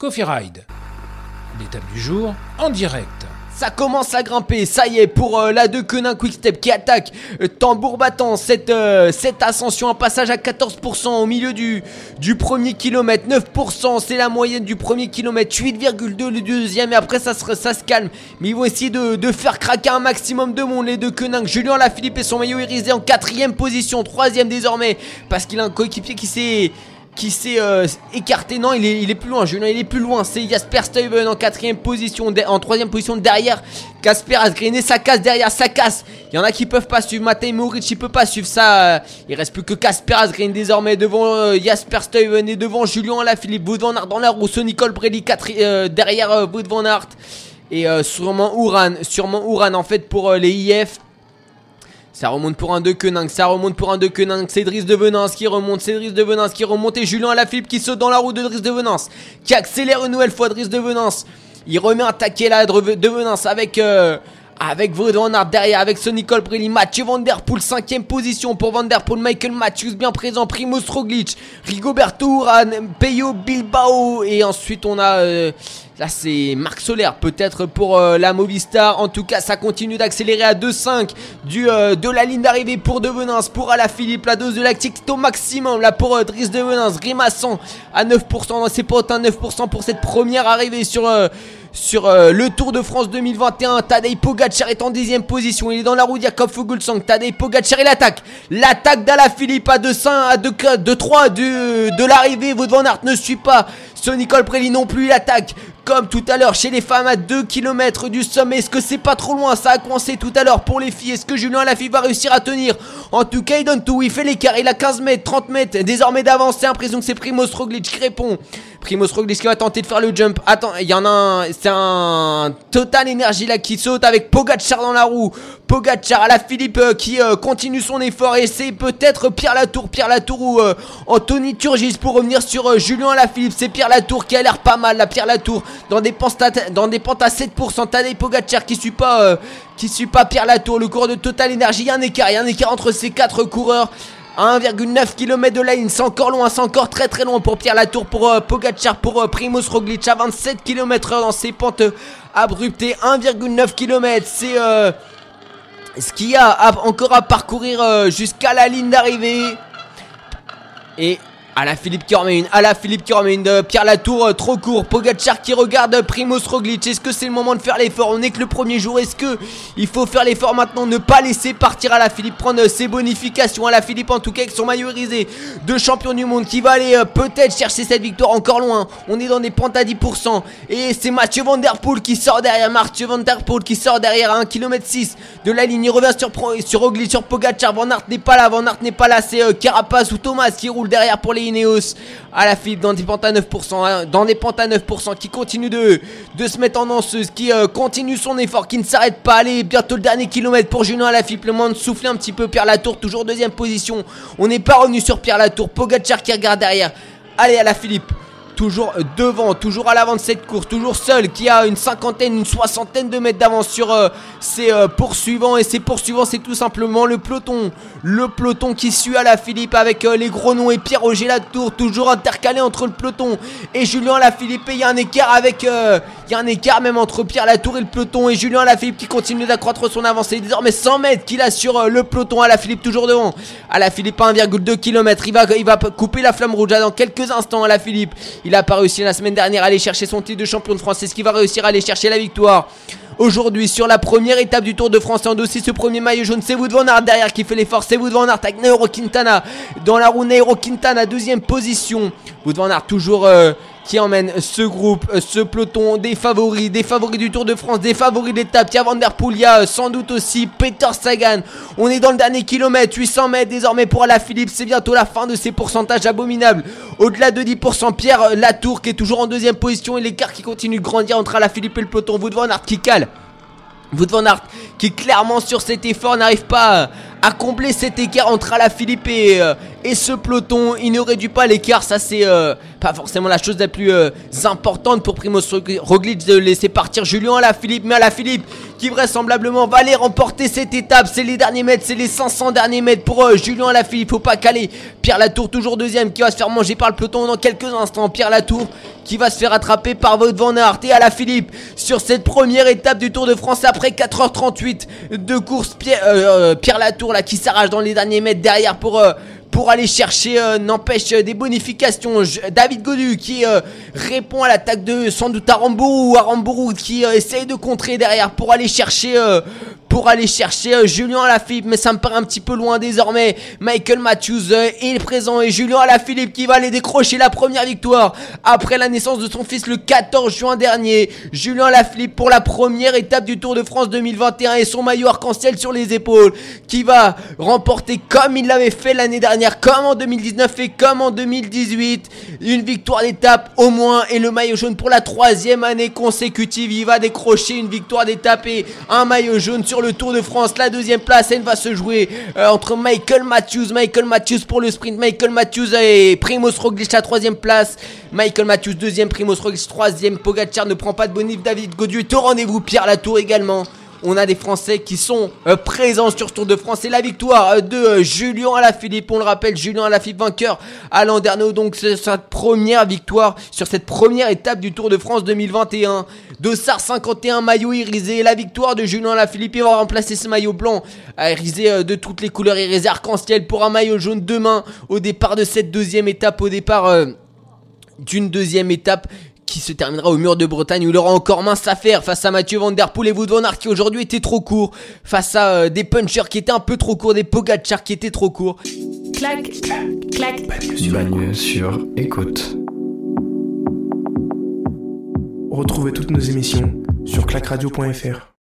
Coffee Ride. L'étape du jour en direct. Ça commence à grimper, ça y est, pour euh, la de Quenin Quickstep qui attaque euh, tambour battant cette, euh, cette ascension, un passage à 14% au milieu du, du premier kilomètre, 9% c'est la moyenne du premier kilomètre, 8,2 le deuxième et après ça se, ça se calme. Mais ils vont essayer de, de faire craquer un maximum de monde, les deux Quenin, Julien Lafilippe et son maillot irisé en quatrième position, troisième désormais, parce qu'il a un coéquipier qui s'est qui s'est euh, écarté. Non, il est, il est plus loin, Julien, il est plus loin. C'est Jasper Stuyven en quatrième position, en troisième position derrière. Casper Asgreen ça casse derrière, ça casse. Il y en a qui peuvent pas suivre. Matej Moric, il peut pas suivre ça. euh, il reste plus que Casper Asgreen désormais devant euh, Jasper Stuyven et devant Julien Alaphilippe. Wout van Aert dans la roue, Nicole Brelli euh, derrière euh, Wout van Aert. Et sûrement Ouran, sûrement Ouran en fait pour les IF. Ça remonte pour un de Queninck, ça remonte pour un de Queninck, c'est Driss de Venance qui remonte, c'est Driss de Venance qui remonte et Julien Alaphilippe qui saute dans la roue de Driss de Venance, qui accélère une nouvelle fois Driss de Venance. Il remet un taquet là de Venance avec euh, avec Aert derrière, avec Sonny Colbrelli, Mathieu Van Der Poel, cinquième position pour Van Der Poel, Michael Matthews bien présent, Primoz Roglic, Rigoberto Urán, Peyo Bilbao et ensuite on a euh, Là c'est Marc Solaire peut-être pour euh, la Movistar. En tout cas ça continue d'accélérer à 2,5 du euh, de la ligne d'arrivée pour De Venance, pour Alaphilippe. La dose de lactique au maximum là pour euh, Driss De Venance. Grimaçant à 9% dans ses potes, à 9% pour cette première arrivée sur... sur euh, le Tour de France 2021, Tadej Pogacar est en dixième position. Il est dans la roue de Jakob Fuglsang. Tadej Pogacar et l'attaque. L'attaque d'Alaphilippe à 2 5 à 2 2 3 de, de l'arrivée. Wout van ne suit pas. Sonny Colbrelli non plus. Il attaque comme tout à l'heure chez les femmes à 2 km du sommet. Est-ce que c'est pas trop loin? Ça a coincé tout à l'heure pour les filles. Est-ce que Julien Lafille va réussir à tenir? En tout cas, il donne tout. Il fait l'écart. Il a 15 mètres, 30 mètres désormais d'avance. C'est l'impression que c'est Primoz Roglic qui répond. Primoz Roglic qui va tenter de faire le jump. Attends, il y en a un. C'est un Total Énergie là qui saute avec Pogacar dans la roue. Pogacar à la Philippe euh, qui euh, continue son effort et c'est peut-être Pierre Latour, Pierre Latour ou euh, Anthony Turgis pour revenir sur Julien Lafilippe. C'est Pierre Latour qui a l'air pas mal, la Pierre Latour dans des pentes à, dans des pentes à 7%. Tadej Pogacar qui suit pas qui suit pas Pierre Latour. Le cours de Total Énergie, il y a un écart, il y a un écart entre ces quatre coureurs. À 1,9 km de la ligne, c'est encore loin, c'est encore très très loin pour Pierre Latour, pour euh, Pogacar, pour euh, Primoz Roglic à 27 km heure dans ces pentes abruptes et 1,9 km, c'est euh, ce qu'il y a encore à parcourir euh, jusqu'à la ligne d'arrivée. Et à la Philippe qui remet une, à la Philippe qui remet une, euh, Pierre Latour euh, trop court, Pogacar qui regarde euh, Primoz Roglic. Est-ce que c'est le moment de faire l'effort? On est que le premier jour. Est-ce que il faut faire l'effort maintenant, ne pas laisser partir à la Philippe prendre ses bonifications à la Philippe en tout cas avec son maillot de champion du monde qui va aller peut-être chercher cette victoire encore loin. On est dans des pentes à 10% et c'est Mathieu Van Der Poel qui sort derrière Mathieu Van Der Poel qui sort derrière à 1 km 6 de la ligne. Il revient sur sur Roglic, sur Pogacar. Van Aert n'est pas là, Van Aert n'est pas là. C'est Carapace ou Thomas qui roule derrière pour les Ineos à la Philippe dans des pentes à 9%, hein, dans des pentes à 9% qui continue de, de se mettre en danseuse, qui euh, continue son effort, qui ne s'arrête pas. Allez, bientôt le dernier kilomètre pour Julien à la Philippe. Le moment de souffler un petit peu. Pierre Latour, toujours deuxième position. On n'est pas revenu sur Pierre Latour. Pogacar qui regarde derrière. Allez à la Philippe. Toujours devant, toujours à l'avant de cette course, toujours seul, qui a une cinquantaine, une soixantaine de mètres d'avance sur euh, ses euh, poursuivants. Et ses poursuivants, c'est tout simplement le peloton. Le peloton qui suit à la Philippe avec euh, les gros noms et Pierre-Roger Latour, toujours intercalé entre le peloton et Julien Lafilippe. Et il y a un écart avec. Il y a un écart même entre Pierre Latour et le peloton. Et Julien Lafilippe qui continue d'accroître son avancée. Désormais 100 mètres qu'il a sur euh, le peloton. À la Philippe toujours devant. À la Philippe 1,2 km. Il va, il va couper la flamme rouge là, dans quelques instants. À la Philippe. Il a pas réussi la semaine dernière à aller chercher son titre de champion de France. Est-ce qu'il va réussir à aller chercher la victoire Aujourd'hui, sur la première étape du Tour de France, en dossier ce premier maillot jaune, c'est Wout van derrière qui fait l'effort. C'est Wout van avec Nairo Quintana dans la roue. Nairo Quintana, deuxième position. Wout van toujours euh, qui emmène ce groupe, ce peloton des favoris, des favoris du Tour de France, des favoris de l'étape. A Van Der sans doute aussi Peter Sagan. On est dans le dernier kilomètre, 800 mètres désormais pour Alaphilippe. C'est bientôt la fin de ces pourcentages abominables. Au-delà de 10%, Pierre Latour qui est toujours en deuxième position et l'écart qui continue de grandir entre Alaphilippe et le peloton. Wout van Aert qui cale. Wout van Aert qui clairement sur cet effort n'arrive pas à combler cet écart entre Alaphilippe et, euh, et ce peloton. Il ne réduit pas l'écart, ça c'est euh, pas forcément la chose la plus euh, importante pour Primoz Roglic de laisser partir Julien Alaphilippe. Mais Alaphilippe qui vraisemblablement va aller remporter cette étape. C'est les derniers mètres, c'est les 500 derniers mètres pour Julien Alaphilippe. Faut pas caler. Pierre Latour toujours deuxième qui va se faire manger par le peloton dans quelques instants. Pierre Latour qui va se faire attraper par Wout van Aert et Alaphilippe sur cette première étape du Tour de France après 4h38 de course. Pierre, Pierre Latour qui s'arrache dans les derniers mètres derrière pour pour aller chercher, euh, n'empêche, euh, des bonifications. David Godu qui euh, répond à l'attaque de sans doute Aramburu, Aramburu qui essaye de contrer derrière pour aller chercher pour aller chercher euh, Julien Alaphilippe, mais ça me paraît un petit peu loin désormais. Michael Matthews euh, est présent et Julien Alaphilippe qui va aller décrocher la première victoire après la naissance de son fils le 14 juin dernier. Julien Alaphilippe pour la première étape du Tour de France 2021 et son maillot arc-en-ciel sur les épaules qui va remporter comme il l'avait fait l'année dernière, comme en 2019 et comme en 2018, une victoire d'étape au moins et le maillot jaune pour la troisième année consécutive. Il va décrocher une victoire d'étape et un maillot jaune sur le Tour de France. La deuxième place, elle va se jouer euh, entre Michael Matthews. Michael Matthews pour le sprint. Michael Matthews et Primoz Roglic la troisième place. Michael Matthews deuxième. Primoz Roglic troisième. Pogacar ne prend pas de bonif. David Godieu est au rendez-vous. Pierre Latour également on a des Français qui sont euh, présents sur ce Tour de France. Et la victoire euh, de euh, Julien Alaphilippe, on le rappelle, Julien Alaphilippe vainqueur à Landerneau. Donc c'est sa première victoire sur cette première étape du Tour de France 2021. Dossard 51 maillot irisé. La victoire de Julien Alaphilippe, il va remplacer ce maillot blanc irisé de toutes les couleurs irisé arc-en-ciel pour un maillot jaune demain au départ de cette deuxième étape, au départ d'une deuxième étape qui se terminera au mur de Bretagne où il aura encore mince à faire face à Mathieu Van Der Poel et Wout van Aert qui aujourd'hui était trop court, face à euh, des punchers qui étaient un peu trop courts, des Pogacar qui étaient trop courts. Clac, clac, clac. Bagne sur, écoute. Retrouvez toutes nos émissions sur clacradio.fr.